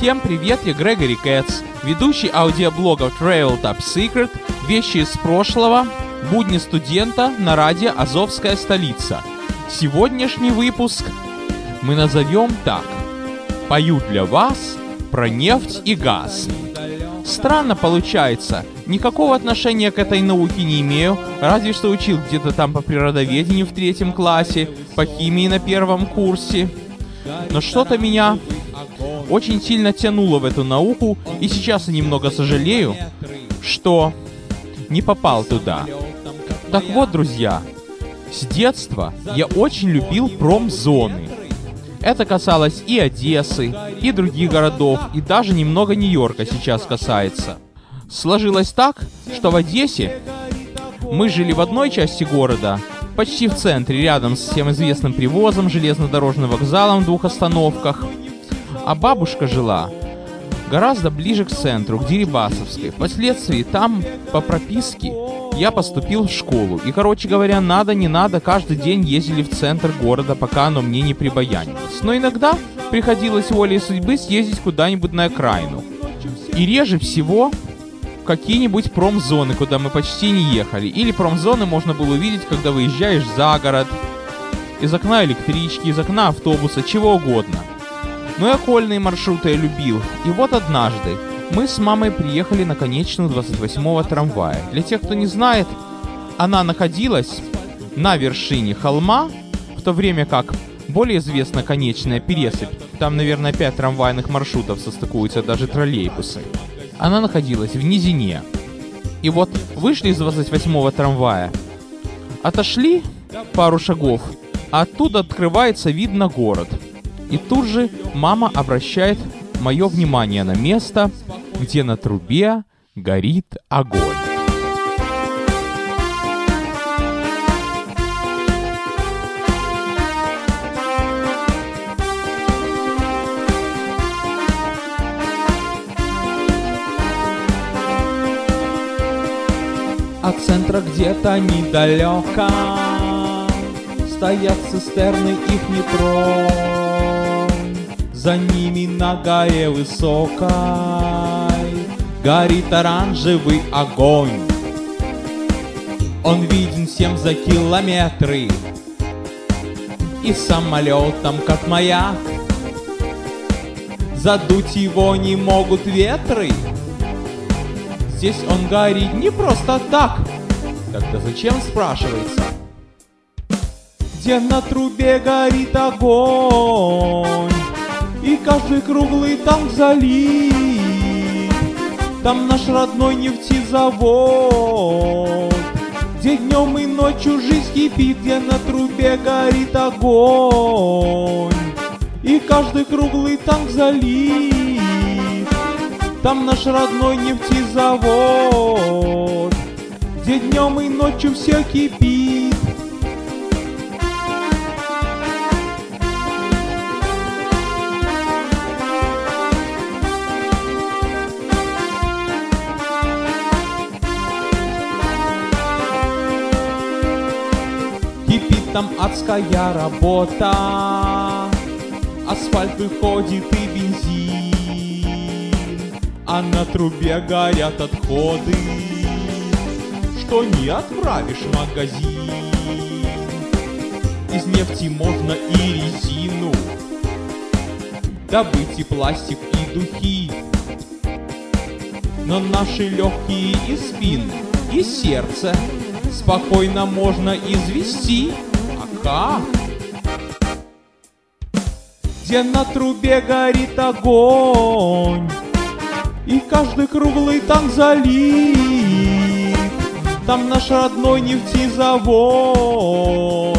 Всем привет, я Грегори Кэтс, ведущий аудиоблогов Trail Top Secret, вещи из прошлого, будни студента на радио «Азовская столица». Сегодняшний выпуск мы назовем так. Пою для вас про нефть и газ. Странно получается. Никакого отношения к этой науке не имею, разве что учил где-то там по природоведению в третьем классе, по химии на первом курсе. Но что-то меня очень сильно тянуло в эту науку, и сейчас я немного сожалею, что не попал туда. Так вот, друзья, с детства я очень любил промзоны. Это касалось и Одессы, и других городов, и даже немного Нью-Йорка сейчас касается. Сложилось так, что в Одессе мы жили в одной части города, почти в центре, рядом с всем известным привозом, железнодорожным вокзалом в двух остановках – а бабушка жила гораздо ближе к центру, к Дерибасовской. Впоследствии там, по прописке, я поступил в школу. И, короче говоря, надо, не надо, каждый день ездили в центр города, пока оно мне не прибаянилось. Но иногда приходилось волей судьбы съездить куда-нибудь на окраину. И реже всего какие-нибудь промзоны, куда мы почти не ехали. Или промзоны можно было увидеть, когда выезжаешь за город, из окна электрички, из окна автобуса, чего угодно. Но и окольные маршруты я любил. И вот однажды мы с мамой приехали на конечную 28-го трамвая. Для тех, кто не знает, она находилась на вершине холма, в то время как более известна конечная пересыпь. Там, наверное, 5 трамвайных маршрутов состыкуются, даже троллейбусы. Она находилась в низине. И вот вышли из 28-го трамвая, отошли пару шагов, а оттуда открывается вид на город – и тут же мама обращает мое внимание на место, где на трубе горит огонь. От центра где-то недалеко Стоят цистерны их метро за ними на горе высокой Горит оранжевый огонь. Он виден всем за километры И самолетом, как маяк. Задуть его не могут ветры. Здесь он горит не просто так. Тогда зачем спрашивается? Где на трубе горит огонь и каждый круглый танк залит. Там наш родной нефтезавод, где днем и ночью жизнь кипит, где на трубе горит огонь. И каждый круглый танк залит. Там наш родной нефтезавод, где днем и ночью все кипит. Там адская работа. Асфальт выходит и бензин А на трубе горят отходы. Что не отправишь в магазин Из нефти можно и резину. Добыть и пластик, и духи. Но наши легкие и спины, и сердце Спокойно можно извести. А как? Где на трубе горит огонь, И каждый круглый там залит. Там наш родной нефтезавод,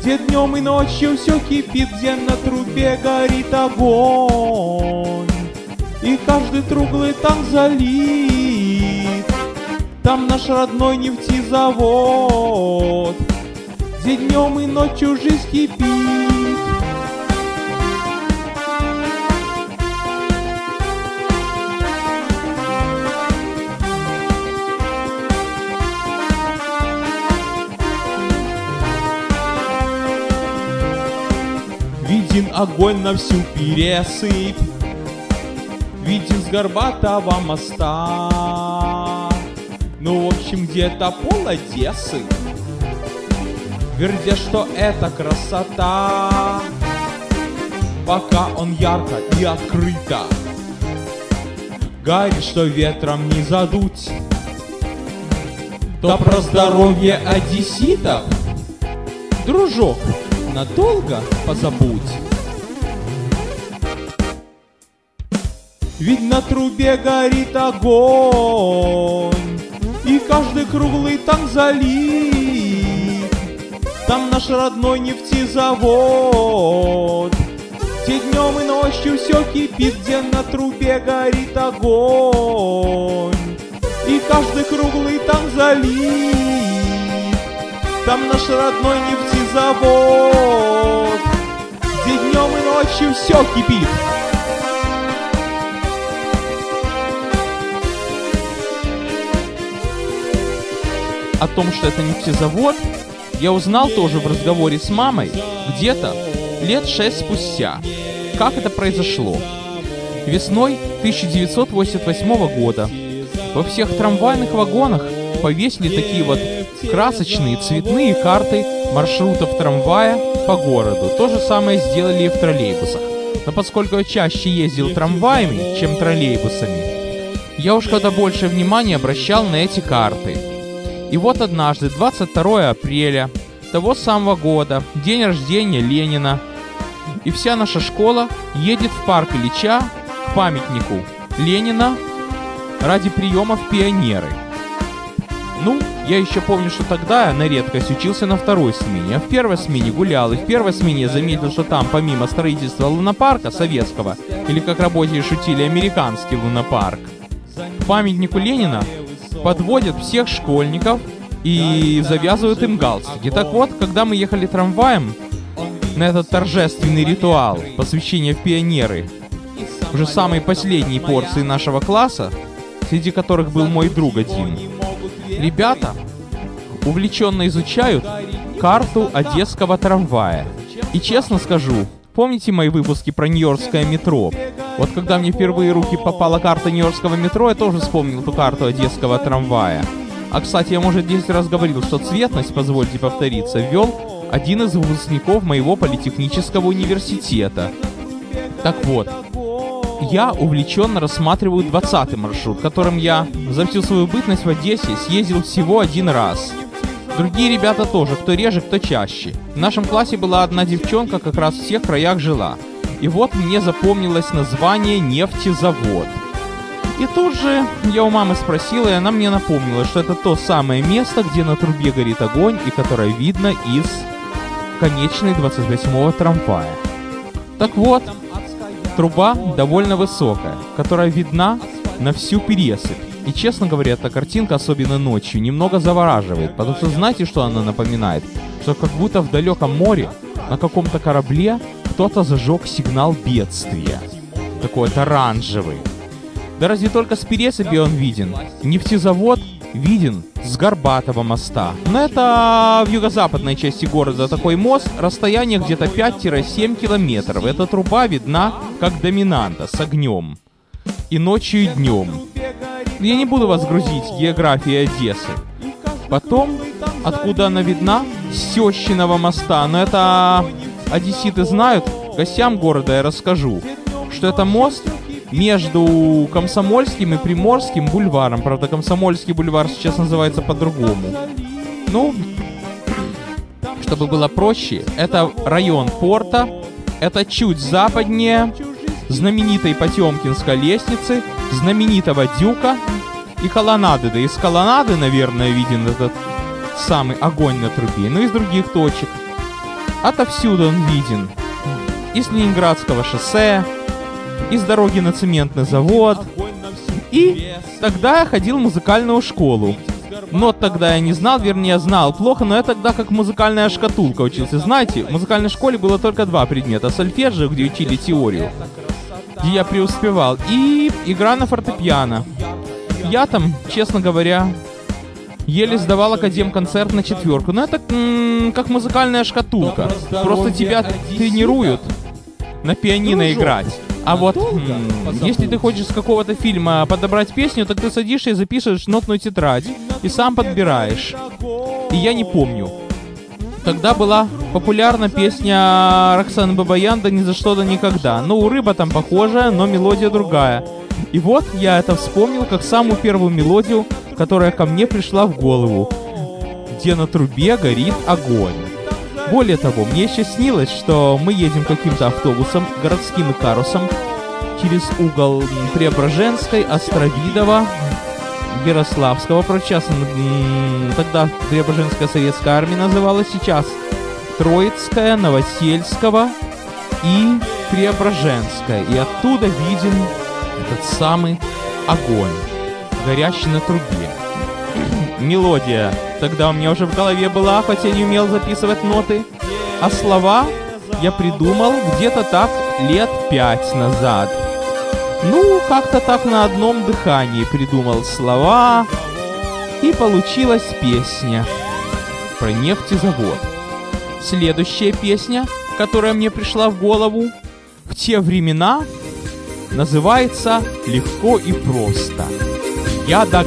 Где днем и ночью все кипит, Где на трубе горит огонь, И каждый круглый там залит. Там наш родной нефтезавод, Где днем и ночью жизнь кипит. Виден огонь на всю пересыпь, Виден с горбатого моста. Ну, в общем, где-то пол Одессы. Твердя, что это красота, Пока он ярко и открыто Горит, что ветром не задуть. То про здоровье одесситов, Дружок, надолго позабудь. Ведь на трубе горит огонь, И каждый круглый там залит. Там наш родной нефтезавод, Где днем и ночью все кипит, Где на трубе горит огонь, И каждый круглый там залит. Там наш родной нефтезавод, Где днем и ночью все кипит. О том, что это нефтезавод, я узнал тоже в разговоре с мамой где-то лет шесть спустя. Как это произошло? Весной 1988 года во всех трамвайных вагонах повесили такие вот красочные цветные карты маршрутов трамвая по городу. То же самое сделали и в троллейбусах. Но поскольку я чаще ездил трамваями, чем троллейбусами, я уж когда больше внимания обращал на эти карты. И вот однажды, 22 апреля того самого года, день рождения Ленина, и вся наша школа едет в парк Ильича к памятнику Ленина ради приема в пионеры. Ну, я еще помню, что тогда я на редкость учился на второй смене, а в первой смене гулял, и в первой смене я заметил, что там, помимо строительства лунопарка советского, или как работе шутили, американский лунопарк, к памятнику Ленина подводят всех школьников и завязывают им галстуки. Так вот, когда мы ехали трамваем на этот торжественный ритуал посвящения в пионеры, уже самой последней порции нашего класса, среди которых был мой друг один, ребята увлеченно изучают карту одесского трамвая. И честно скажу, помните мои выпуски про Нью-Йоркское метро? Вот когда мне впервые в руки попала карта Нью-Йоркского метро, я тоже вспомнил ту карту одесского трамвая. А, кстати, я, может, 10 раз говорил, что цветность, позвольте повториться, ввел один из выпускников моего политехнического университета. Так вот, я увлеченно рассматриваю 20 маршрут, которым я за всю свою бытность в Одессе съездил всего один раз. Другие ребята тоже, кто реже, кто чаще. В нашем классе была одна девчонка, как раз в тех краях жила. И вот мне запомнилось название «Нефтезавод». И тут же я у мамы спросила, и она мне напомнила, что это то самое место, где на трубе горит огонь, и которое видно из конечной 28-го трамвая. Так вот, труба довольно высокая, которая видна на всю пересыпь. И, честно говоря, эта картинка, особенно ночью, немного завораживает, потому что знаете, что она напоминает? Что как будто в далеком море на каком-то корабле кто-то зажег сигнал бедствия. Такой вот оранжевый. Да разве только с пересыпи он виден? Нефтезавод виден с Горбатого моста. Но это в юго-западной части города такой мост, расстояние где-то 5-7 километров. Эта труба видна как доминанта с огнем. И ночью, и днем. Я не буду вас грузить географией Одессы. Потом, откуда она видна? С Сещиного моста. Но это одесситы знают. Гостям города я расскажу, что это мост между Комсомольским и Приморским бульваром. Правда, Комсомольский бульвар сейчас называется по-другому. Ну, чтобы было проще, это район порта, это чуть западнее знаменитой Потемкинской лестницы, знаменитого Дюка и колоннады. Да из колоннады, наверное, виден этот самый огонь на трубе, но из других точек. Отовсюду он виден. Из Ленинградского шоссе, из дороги на цементный завод. И тогда я ходил в музыкальную школу. Но тогда я не знал, вернее, знал плохо, но я тогда как музыкальная шкатулка учился. Знаете, в музыкальной школе было только два предмета. Сольфеджио, где учили теорию, где я преуспевал, и игра на фортепиано. Я там, честно говоря, еле сдавал академ-концерт на четверку. Но это м- как музыкальная шкатулка. Просто тебя тренируют на пианино играть. А вот, если ты хочешь с какого-то фильма подобрать песню, так ты садишься и записываешь нотную тетрадь. И сам подбираешь. И я не помню. Тогда была популярна песня Роксаны Бабаян «Да ни за что, да никогда». Ну, у рыба там похожая, но мелодия другая. И вот я это вспомнил как самую первую мелодию, которая ко мне пришла в голову, где на трубе горит огонь. Более того, мне еще снилось, что мы едем каким-то автобусом, городским Икарусом, через угол Преображенской, Островидова, Ярославского, прочаса, тогда Преображенская советская армия называлась, сейчас Троицкая, Новосельского и Преображенская. И оттуда виден этот самый огонь, горящий на трубе. Мелодия тогда у меня уже в голове была, хотя не умел записывать ноты. А слова я придумал где-то так лет пять назад. Ну, как-то так на одном дыхании придумал слова, и получилась песня про нефтезавод. Следующая песня, которая мне пришла в голову, в те времена называется «Легко и просто». Я до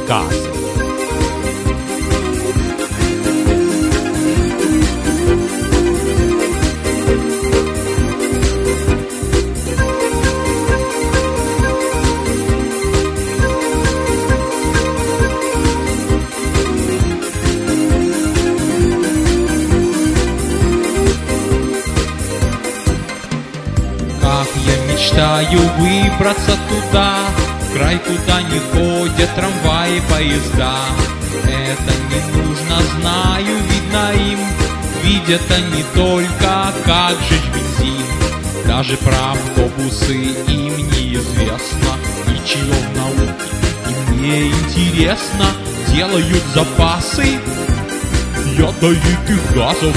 Мечтаю выбраться туда, в край, куда не ходят трамваи, поезда. Это не нужно, знаю, видно им, видят они только, как жечь бензин. Даже про автобусы им неизвестно, ничего в науке. И мне интересно, делают запасы ядовитых газов.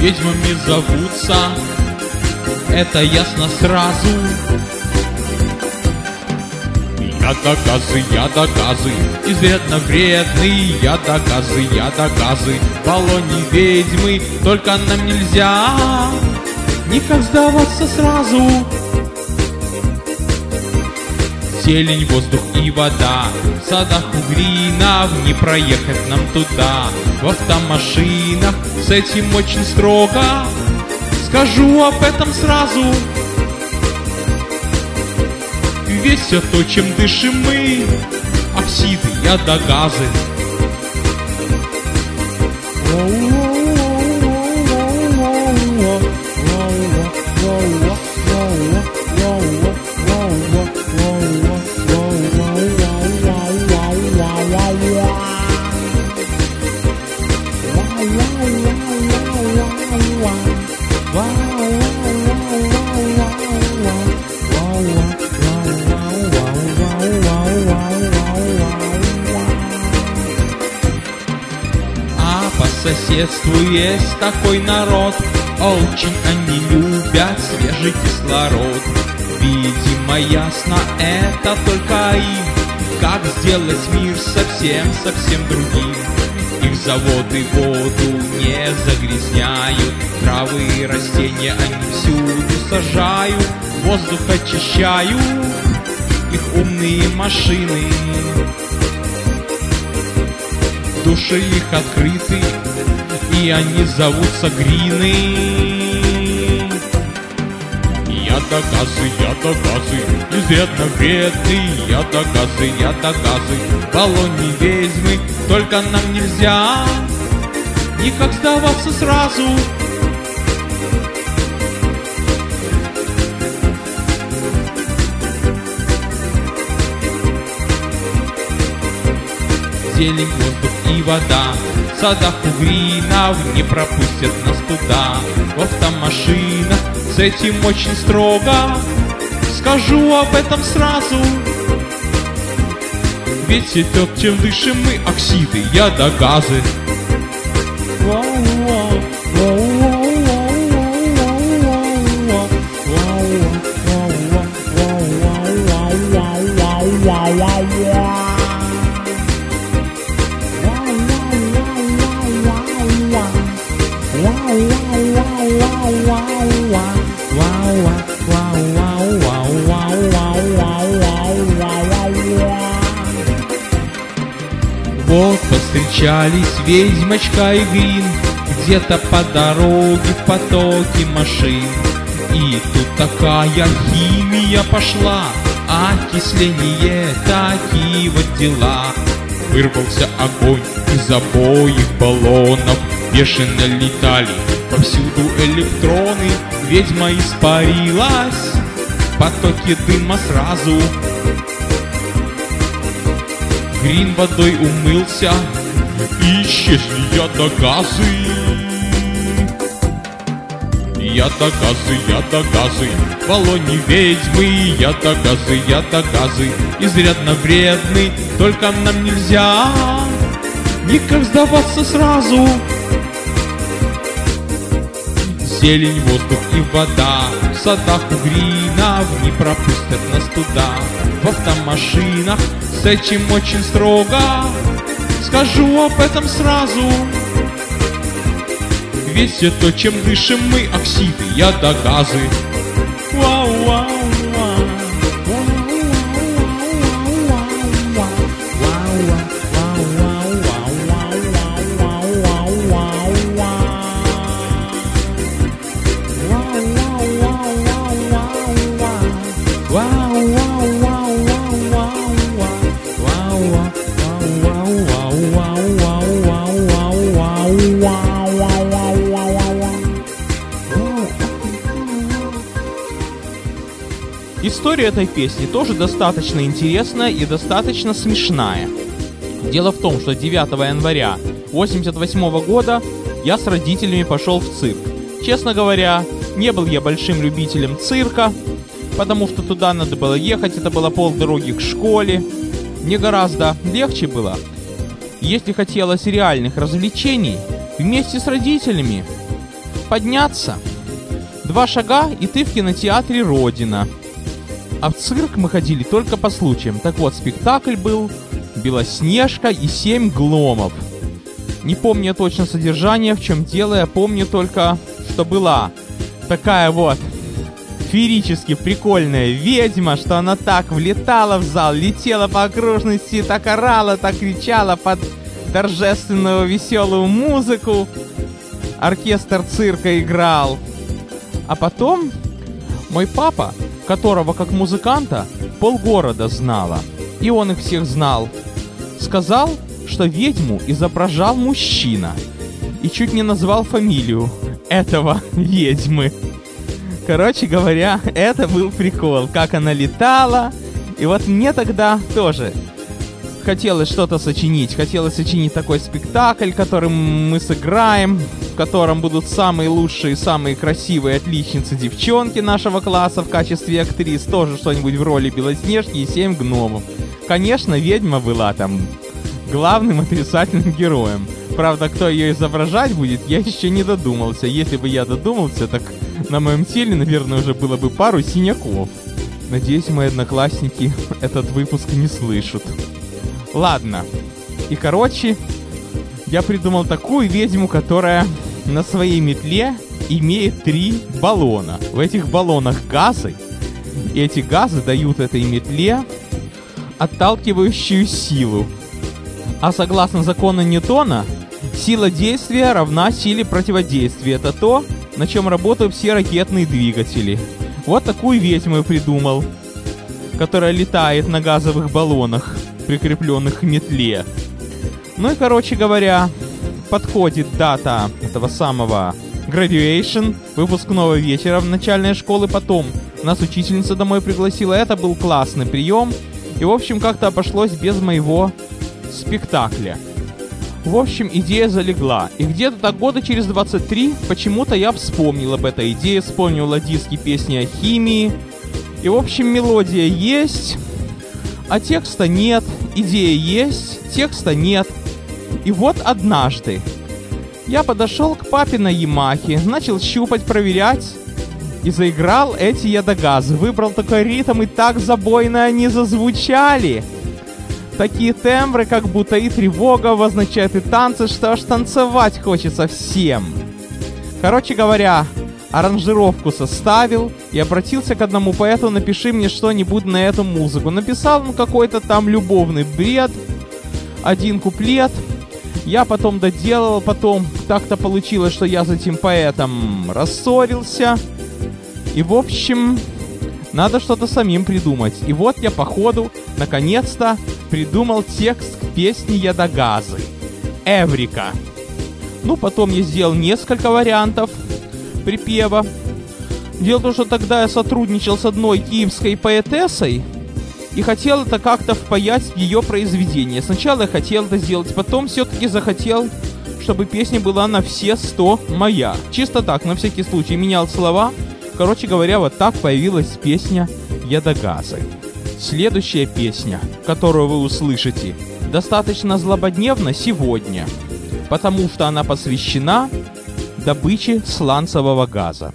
Ведьмами зовутся это ясно сразу. Ядогазы, ядогазы, изрядно вредные ядогазы, ядогазы, баллоне ведьмы, только нам нельзя никак сдаваться сразу. Зелень, воздух и вода, в садах угринов не проехать нам туда. В автомашинах с этим очень строго, Скажу об этом сразу Весь все то, чем дышим мы Оксиды, ядогазы соседству есть такой народ. Очень они любят свежий кислород. Видимо, ясно, это только им Как сделать мир совсем-совсем другим Их заводы воду не загрязняют. Травы и растения они всюду сажают Воздух очищают. Их умные машины. Души их открыты, и они зовутся Грины. Ядогазы, ядогазы, изрядно вредный, ядогазы, ядогазы, баллоне ведьмы, только нам нельзя никак сдаваться сразу. Зелень, воздух и вода В садах угринов не пропустят нас туда В автомашинах с этим очень строго. Скажу об этом сразу. Ведь то, чем дышим мы, оксиды, яда, газы. Вот повстречались ведьмочка и Грин Где-то по дороге в потоке машин. И тут такая химия пошла Окисление, такие вот дела. Вырвался огонь из обоих баллонов Бешено летали повсюду электроны. Ведьма испарилась в потоке дыма сразу. Грин водой умылся исчезли ядогазы Ядогазы, ядогазы В баллоне ведьмы Ядогазы, ядогазы Изрядно вредны Только нам нельзя. Никак сдаваться сразу. Зелень, воздух и вода. В садах у гринов Не пропустят нас туда. В автомашинах С этим очень строго Скажу об этом сразу. Ведь все то, чем дышим мы Оксиды, яда, газы История этой песни тоже достаточно интересная и достаточно смешная. Дело в том, что 9 января 1988 года я с родителями пошел в цирк. Честно говоря, не был я большим любителем цирка, потому что туда надо было ехать, это было полдороги к школе. Мне гораздо легче было, если хотелось реальных развлечений, вместе с родителями подняться. Два шага, и ты в кинотеатре «Родина». А в цирк мы ходили только по случаям. Так вот, спектакль был «Белоснежка и семь гломов». Не помню точно содержание, в чем дело, я помню только, что была такая вот феерически прикольная ведьма, что она так влетала в зал, летела по окружности, так орала, так кричала под торжественную веселую музыку. Оркестр цирка играл. А потом мой папа которого как музыканта полгорода знала, и он их всех знал. Сказал, что ведьму изображал мужчина, и чуть не назвал фамилию этого ведьмы. Короче говоря, это был прикол, как она летала. И вот мне тогда тоже хотелось что-то сочинить. Хотелось сочинить такой спектакль, который мы сыграем, в котором будут самые лучшие, самые красивые отличницы девчонки нашего класса в качестве актрис. Тоже что-нибудь в роли Белоснежки и Семь гномов. Конечно, ведьма была там главным отрицательным героем. Правда, кто ее изображать будет, я еще не додумался. Если бы я додумался, так на моем теле, наверное, уже было бы пару синяков. Надеюсь, мои одноклассники этот выпуск не слышат. Ладно. И короче, я придумал такую ведьму, которая на своей метле имеет три баллона. В этих баллонах газы. И эти газы дают этой метле отталкивающую силу. А согласно закону Ньютона, сила действия равна силе противодействия. Это то, на чем работают все ракетные двигатели. Вот такую ведьму я придумал, которая летает на газовых баллонах, прикрепленных к метле. Ну и, короче говоря, подходит дата этого самого graduation, выпускного вечера в начальной школы. Потом нас учительница домой пригласила. Это был классный прием. И, в общем, как-то обошлось без моего спектакля. В общем, идея залегла. И где-то так года через 23 почему-то я вспомнил об этой идее, вспомнил о диске песни о химии. И, в общем, мелодия есть, а текста нет. Идея есть, текста нет. И вот однажды я подошел к папе на Ямахе, начал щупать, проверять, и заиграл эти ядогазы. Выбрал такой ритм, и так забойно они зазвучали. Такие тембры, как будто и тревога обозначает, и танцы, что аж танцевать хочется всем. Короче говоря, аранжировку составил и обратился к одному поэту, напиши мне что-нибудь на эту музыку. Написал он какой-то там любовный бред, один куплет, я потом доделал, потом так-то получилось, что я с этим поэтом рассорился. И в общем, надо что-то самим придумать. И вот я походу, наконец-то, придумал текст к песне Ядогазы. Эврика. Ну, потом я сделал несколько вариантов припева. Дело в том, что тогда я сотрудничал с одной киевской поэтессой, и хотел это как-то впаять в ее произведение. Сначала я хотел это сделать, потом все-таки захотел, чтобы песня была на все сто моя. Чисто так, на всякий случай, менял слова. Короче говоря, вот так появилась песня «Ядогазы». Следующая песня, которую вы услышите, достаточно злободневна сегодня, потому что она посвящена добыче сланцевого газа.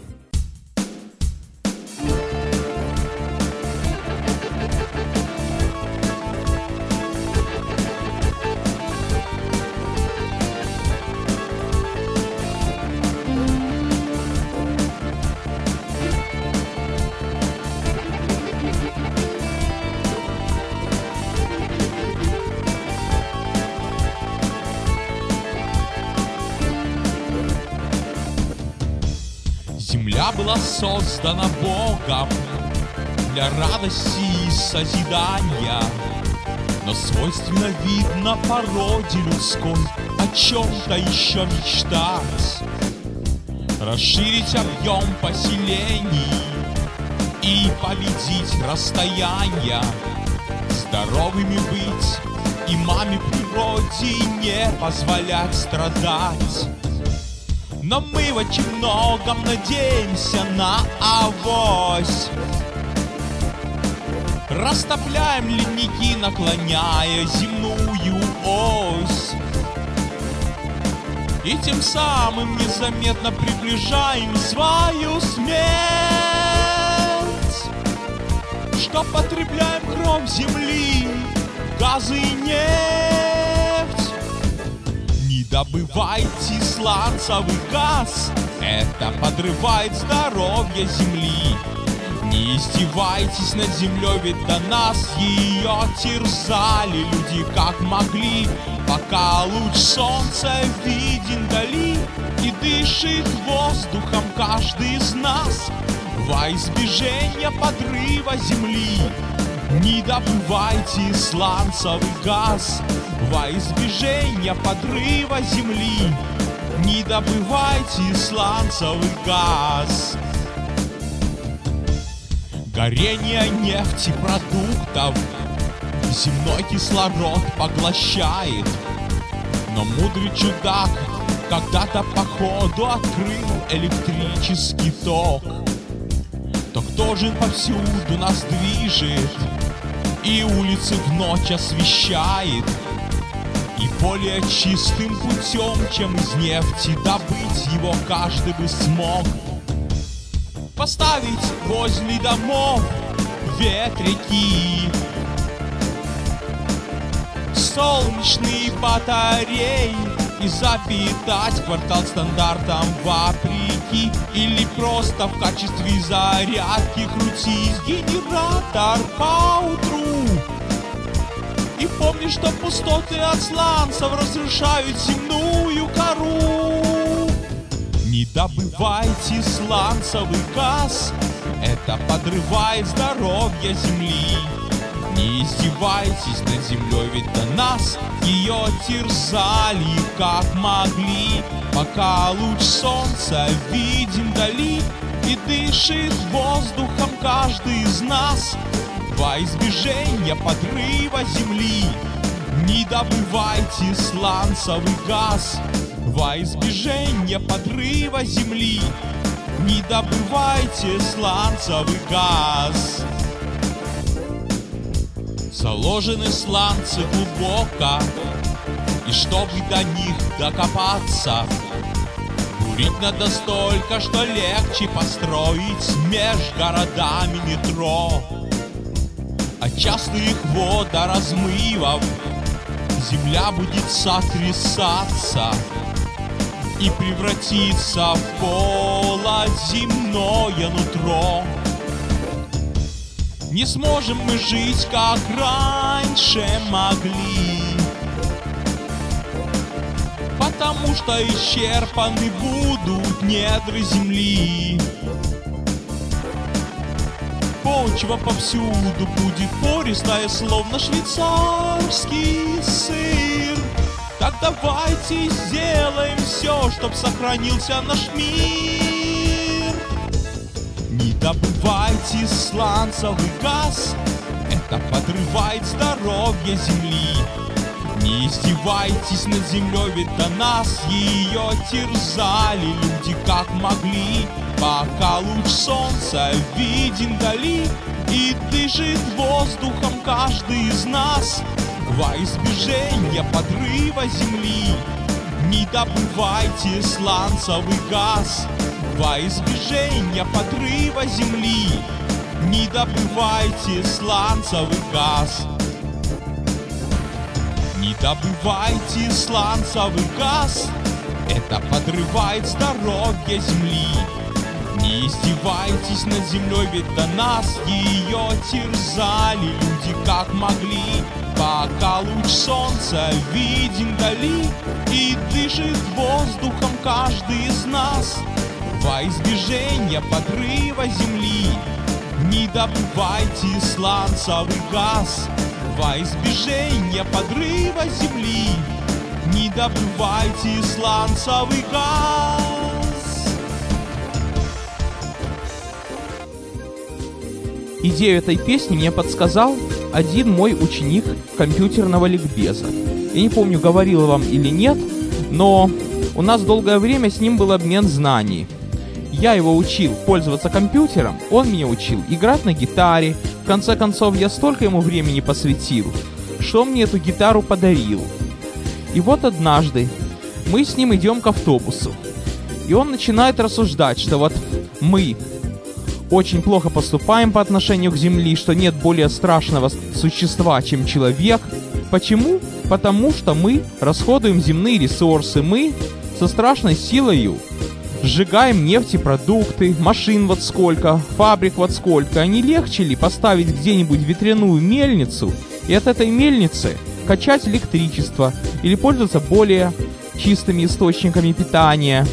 Создана Богом для радости и созидания, но свойственно видно породе людской о чем-то еще мечтать, расширить объем поселений и победить расстояния, здоровыми быть и маме природе не позволять страдать. Но мы в очень многом надеемся на авось. Растопляем ледники, наклоняя земную ось. И тем самым незаметно приближаем свою смерть. Что потребляем кровь земли, газы и нефть добывайте сланцевый газ, это подрывает здоровье земли. Не издевайтесь над землей, ведь до нас ее терзали люди как могли, пока луч солнца виден вдали и дышит воздухом каждый из нас во избежание подрыва земли. Не добывайте сланцевый газ во избежание подрыва земли. Не добывайте сланцевый газ. Горение нефтепродуктов земной кислород поглощает. Но мудрый чудак когда-то походу открыл электрический ток. То кто же повсюду нас движет? и улицы в ночь освещает. И более чистым путем, чем из нефти добыть его каждый бы смог. Поставить возле домов ветряки, солнечные батареи и запитать квартал стандартом вопреки. Или просто в качестве зарядки крутить генератор по утру И помни, что пустоты от сланцев разрушают земную кору Не добывайте сланцевый газ Это подрывает здоровье земли. Не издевайтесь над землей, ведь до нас ее терзали как могли. Пока луч солнца видим вдали и дышит воздухом каждый из нас Во избежание подрыва земли. Не добывайте сланцевый газ. Во избежание подрыва земли. Не добывайте сланцевый газ. Заложены сланцы глубоко И чтобы до них докопаться Курить надо столько, что легче построить меж городами метро. От частых водоразмывов земля будет сотрясаться и превратиться в полоземное нутро. Не сможем мы жить, как раньше могли потому что исчерпаны будут недры земли. Почва повсюду будет пористая, словно швейцарский сыр. Так давайте сделаем все, чтоб сохранился наш мир. Не добывайте сланцевый газ, это подрывает здоровье земли. Не издевайтесь над землей, ведь до нас ее терзали люди как могли. Пока луч солнца виден вдали и дышит воздухом каждый из нас, во избежание подрыва земли не добывайте сланцевый газ. Во избежание подрыва земли не добывайте сланцевый газ. Не добывайте сланцевый газ, это подрывает здоровье земли. Издевайтесь над землей, ведь до нас ее терзали люди как могли. Пока луч солнца виден вдали и дышит воздухом каждый из нас. Во избежание подрыва земли не добывайте сланцевый газ, во избежание подрыва земли Не добывайте сланцевый газ Идею этой песни мне подсказал один мой ученик компьютерного ликбеза. Я не помню, говорил вам или нет, но у нас долгое время с ним был обмен знаний. Я его учил пользоваться компьютером, он меня учил играть на гитаре, в конце концов, я столько ему времени посвятил, что мне эту гитару подарил. И вот однажды мы с ним идем к автобусу. И он начинает рассуждать, что вот мы очень плохо поступаем по отношению к Земле, что нет более страшного существа, чем человек. Почему? Потому что мы расходуем земные ресурсы, мы со страшной силой Сжигаем нефтепродукты, машин вот сколько, фабрик вот сколько. А не легче ли поставить где-нибудь ветряную мельницу и от этой мельницы качать электричество или пользоваться более чистыми источниками питания?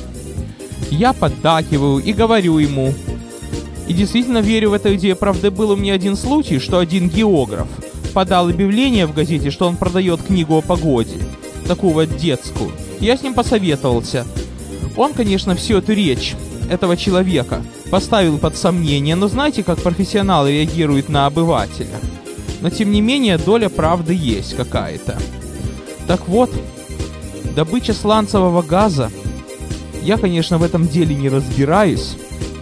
Я поддакиваю и говорю ему. И действительно верю в эту идею. Правда, был у меня один случай, что один географ подал объявление в газете, что он продает книгу о погоде, такую вот детскую. Я с ним посоветовался. Он, конечно, всю эту речь этого человека поставил под сомнение, но знаете, как профессионал реагирует на обывателя. Но тем не менее, доля правды есть какая-то. Так вот, добыча сланцевого газа, я, конечно, в этом деле не разбираюсь,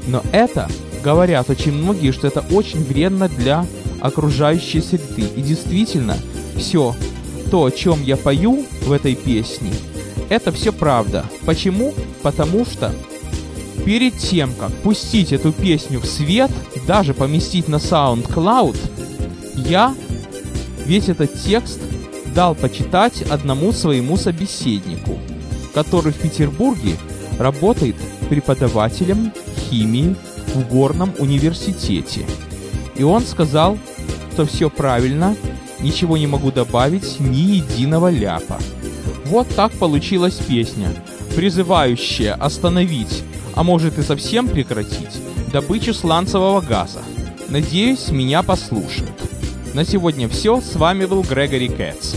но это говорят очень многие, что это очень вредно для окружающей среды. И действительно, все то, о чем я пою в этой песне, это все правда. Почему? Потому что перед тем, как пустить эту песню в свет, даже поместить на SoundCloud, я весь этот текст дал почитать одному своему собеседнику, который в Петербурге работает преподавателем химии в горном университете. И он сказал, что все правильно, ничего не могу добавить, ни единого ляпа. Вот так получилась песня, призывающая остановить, а может и совсем прекратить, добычу сланцевого газа. Надеюсь, меня послушают. На сегодня все. С вами был Грегори Кэтс.